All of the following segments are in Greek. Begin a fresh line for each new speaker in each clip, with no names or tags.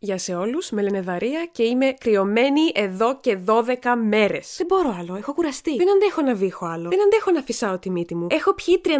Γεια σε όλους, με λένε Δαρία και είμαι κρυωμένη εδώ και 12 μέρες. Δεν μπορώ άλλο, έχω κουραστεί. Δεν αντέχω να βήχω άλλο. Δεν αντέχω να φυσάω τη μύτη μου. Έχω πιει 38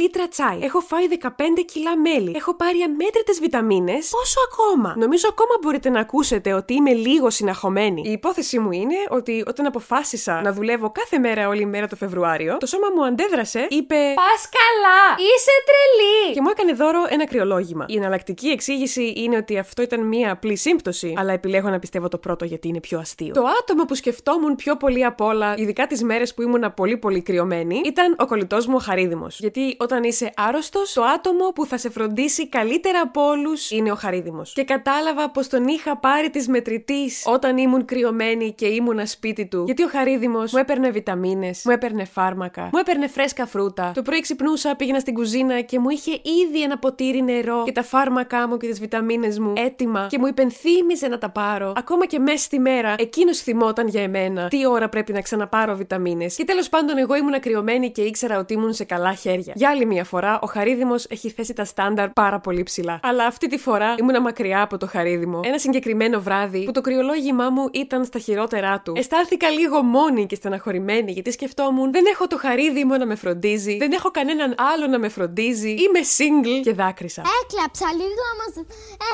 λίτρα τσάι. Έχω φάει 15 κιλά μέλι. Έχω πάρει αμέτρητες βιταμίνες. Πόσο ακόμα. Νομίζω ακόμα μπορείτε να ακούσετε ότι είμαι λίγο συναχωμένη. Η υπόθεσή μου είναι ότι όταν αποφάσισα να δουλεύω κάθε μέρα όλη μέρα το Φεβρουάριο, το σώμα μου αντέδρασε, είπε
Πας καλά! Είσαι τρελή!
και μου έκανε δώρο ένα κρυολόγημα. Η εναλλακτική εξήγηση είναι ότι αυτό ήταν μία απλή σύμπτωση, αλλά επιλέγω να πιστεύω το πρώτο γιατί είναι πιο αστείο. Το άτομο που σκεφτόμουν πιο πολύ απ' όλα, ειδικά τις μέρες που ήμουν πολύ πολύ κρυωμένη, ήταν ο κολλητός μου ο Χαρίδημος. Γιατί όταν είσαι άρρωστος, το άτομο που θα σε φροντίσει καλύτερα από όλους είναι ο Χαρίδημος. Και κατάλαβα πως τον είχα πάρει της μετρητής όταν ήμουν κρυωμένη και ήμουνα σπίτι του. Γιατί ο Χαρίδημος μου έπαιρνε βιταμίνες, μου έπαιρνε φάρμακα, μου έπαιρνε φρέσκα φρούτα. Το πρωί ξυπνούσα, πήγαινα στην κουζίνα και μου είχε ήδη ένα ποτήρι νερό και τα φάρμακά μου και τις βιταμίνες μου έτοιμα και μου υπενθύμιζε να τα πάρω. Ακόμα και μέσα στη μέρα, εκείνος θυμόταν για εμένα τι ώρα πρέπει να ξαναπάρω βιταμίνες. Και τέλος πάντων, εγώ ήμουν ακριωμένη και ήξερα ότι ήμουν σε καλά χέρια. Για άλλη μια φορά, ο Χαρίδημος έχει θέσει τα στάνταρ πάρα πολύ ψηλά. Αλλά αυτή τη φορά ήμουνα μακριά από το Χαρίδημο. Ένα συγκεκριμένο βράδυ που το κρυολόγημά μου ήταν στα χειρότερά του. Αισθάνθηκα λίγο μόνη και στεναχωρημένη γιατί σκεφτόμουν δεν έχω το Χαρίδημο να με φροντίζει, δεν έχω κανέναν άλλο να με φροντίζει, είμαι single και δάκρυσα.
Έκλαψα λίγο, όμως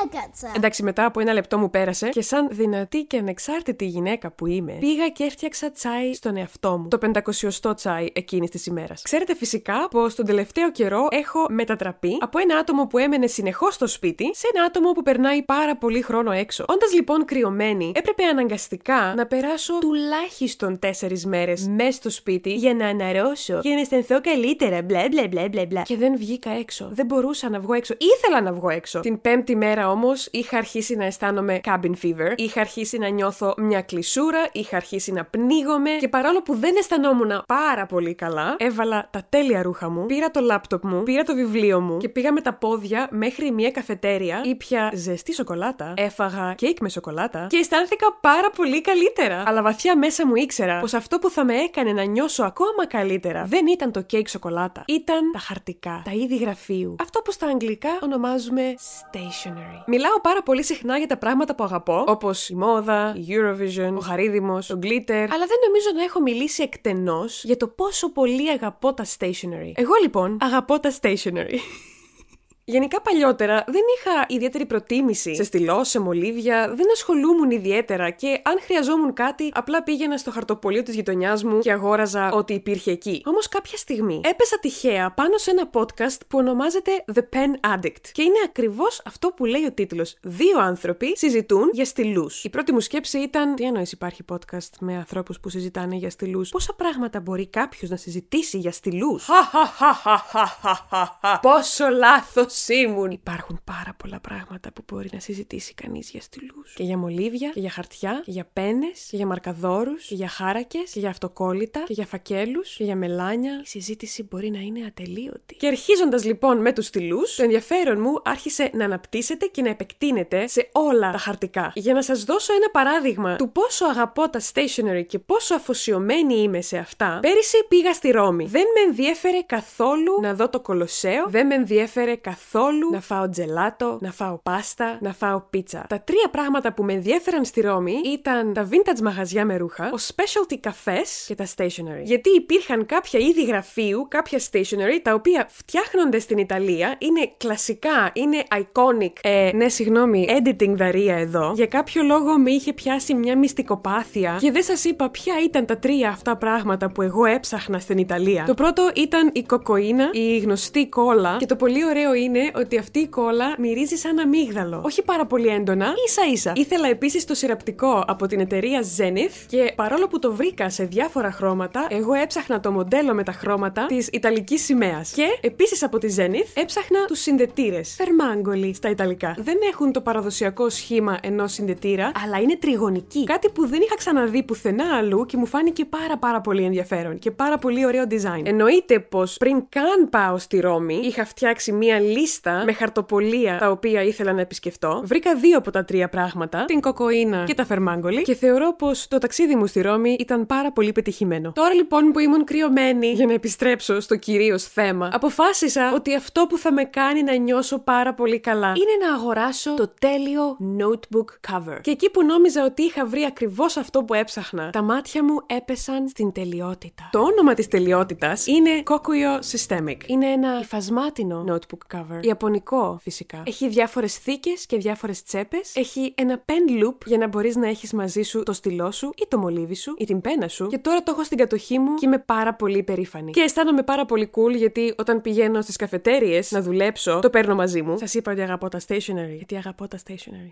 έκατσα.
Εντάξει, μετά από ένα λεπτό μου πέρασε και σαν δυνατή και ανεξάρτητη γυναίκα που είμαι, πήγα και έφτιαξα τσάι στον εαυτό μου. Το 500 τσάι εκείνης της ημέρας. Ξέρετε φυσικά πως τον τελευταίο καιρό έχω μετατραπεί από ένα άτομο που έμενε συνεχώς στο σπίτι σε ένα άτομο που περνάει πάρα πολύ χρόνο έξω. Όντας λοιπόν κρυωμένη, έπρεπε αναγκαστικά να περάσω τουλάχιστον 4 μέρες μέσα στο σπίτι για να αναρρώσω και να αισθανθώ καλύτερα. Μπλε μπλε μπλε μπλε μπλε. Και δεν βγήκα έξω. Δεν μπορούσα να βγω έξω. Ήθελα να βγω έξω. Την πέμπτη μέρα όμως είχα αρχίσει να αισθάνομαι cabin fever. Είχα αρχίσει να νιώθω μια κλεισούρα. Είχα αρχίσει να πνίγομαι. Και παρόλο που δεν αισθανόμουν πάρα πολύ καλά, έβαλα τα τέλεια ρούχα μου, πήρα το λάπτοπ μου, πήρα το βιβλίο μου και πήγα με τα πόδια μέχρι μια καφετέρια. Ήπια ζεστή σοκολάτα, έφαγα κέικ με σοκολάτα και αισθάνθηκα πάρα πολύ καλύτερα. Αλλά βαθιά μέσα μου ήξερα πως αυτό που θα με έκανε να νιώσω ακόμα καλύτερα δεν ήταν το κέικ σοκολάτα. Ήταν τα χαρτικά, τα είδη γραφείου. Αυτό που στα αγγλικά ονομάζουμε stationery. Μιλάω πάρα πολύ συχνά για τα πράγματα που αγαπώ, όπως η μόδα, η Eurovision, ο χαρίδημος, το glitter, αλλά δεν νομίζω να έχω μιλήσει εκτενώς για το πόσο πολύ αγαπώ τα stationery. Εγώ λοιπόν αγαπώ τα stationery. Γενικά παλιότερα δεν είχα ιδιαίτερη προτίμηση σε στυλό, σε μολύβια, δεν ασχολούμουν ιδιαίτερα και αν χρειαζόμουν κάτι, απλά πήγαινα στο χαρτοπολείο της γειτονιάς μου και αγόραζα ό,τι υπήρχε εκεί. Όμως κάποια στιγμή έπεσα τυχαία πάνω σε ένα podcast που ονομάζεται The Pen Addict. Και είναι ακριβώς αυτό που λέει ο τίτλος. Δύο άνθρωποι συζητούν για στυλούς. Η πρώτη μου σκέψη ήταν: Τι εννοείς υπάρχει podcast με ανθρώπους που συζητάνε για στυλούς; Πόσα πράγματα μπορεί κάποιος να συζητήσει για στυλούς; Πόσο λάθος ήμουν. Υπάρχουν πάρα πολλά πράγματα που μπορεί να συζητήσει κανείς για στυλούς. Και για μολύβια, και για χαρτιά, και για πένες, και για μαρκαδόρους, και για χάρακες, και για αυτοκόλλητα, και για φακέλους, και για μελάνια. Η συζήτηση μπορεί να είναι ατελείωτη. Και αρχίζοντας λοιπόν με τους στυλούς, το ενδιαφέρον μου άρχισε να αναπτύσσεται και να επεκτείνεται σε όλα τα χαρτικά. Για να σας δώσω ένα παράδειγμα του πόσο αγαπώ τα stationery και πόσο αφοσιωμένη είμαι σε αυτά, πέρυσι πήγα στη Ρώμη. Δεν με ενδιέφερε καθόλου να δω το Κολοσσέο, δεν με ενδιέφερε καθόλου να φάω τζελάτο, να φάω πάστα, να φάω πίτσα. Τα τρία πράγματα που με ενδιέφεραν στη Ρώμη ήταν τα vintage μαγαζιά με ρούχα, ο specialty καφές και τα stationery. Γιατί υπήρχαν κάποια είδη γραφείου, κάποια stationery, τα οποία φτιάχνονται στην Ιταλία, είναι κλασικά, είναι iconic. Ε, ναι, συγγνώμη, editing δαρία εδώ. Για κάποιο λόγο με είχε πιάσει μια μυστικοπάθεια και δεν σας είπα ποια ήταν τα τρία αυτά πράγματα που εγώ έψαχνα στην Ιταλία. Το πρώτο ήταν η κοκοίνα, η γνωστή κόλλα και το πολύ ωραίο είναι ότι αυτή η κόλλα μυρίζει σαν αμύγδαλο. Όχι πάρα πολύ έντονα, ίσα ίσα. Ήθελα επίσης το σειραπτικό από την εταιρεία Zenith και παρόλο που το βρήκα σε διάφορα χρώματα, εγώ έψαχνα το μοντέλο με τα χρώματα της Ιταλικής σημαίας. Και επίσης από τη Zenith έψαχνα τους συνδετήρες. Φερμάγκολοι στα Ιταλικά. Δεν έχουν το παραδοσιακό σχήμα ενός συνδετήρα, αλλά είναι τριγωνικοί. Κάτι που δεν είχα ξαναδεί πουθενά αλλού και μου φάνηκε πάρα πάρα πολύ ενδιαφέρον και πάρα πολύ ωραίο design. Εννοείται πως πριν καν πάω στη Ρώμη, είχα φτιάξει μία λίστα λίστα με χαρτοπολία τα οποία ήθελα να επισκεφτώ. Βρήκα δύο από τα τρία πράγματα, την κοκοίνα και τα φερμάγκολη, και θεωρώ πως το ταξίδι μου στη Ρώμη ήταν πάρα πολύ πετυχημένο. Τώρα λοιπόν που ήμουν κρυωμένη για να επιστρέψω στο κυρίως θέμα, αποφάσισα ότι αυτό που θα με κάνει να νιώσω πάρα πολύ καλά είναι να αγοράσω το τέλειο notebook cover. Και εκεί που νόμιζα ότι είχα βρει ακριβώς αυτό που έψαχνα, τα μάτια μου έπεσαν στην τελειότητα. Το όνομα της τελειότητας είναι Kokuyo Systemic. Είναι ένα υφασμάτινο notebook cover. Ιαπωνικό φυσικά. Έχει διάφορες θήκες και διάφορες τσέπες. Έχει ένα pen loop για να μπορείς να έχεις μαζί σου το στυλό σου ή το μολύβι σου ή την πένα σου. Και τώρα το έχω στην κατοχή μου και είμαι πάρα πολύ περήφανη. Και αισθάνομαι πάρα πολύ cool γιατί όταν πηγαίνω στις καφετέρειε να δουλέψω, το παίρνω μαζί μου. Σας είπα ότι αγαπώ τα stationery. Γιατί αγαπώ τα stationery.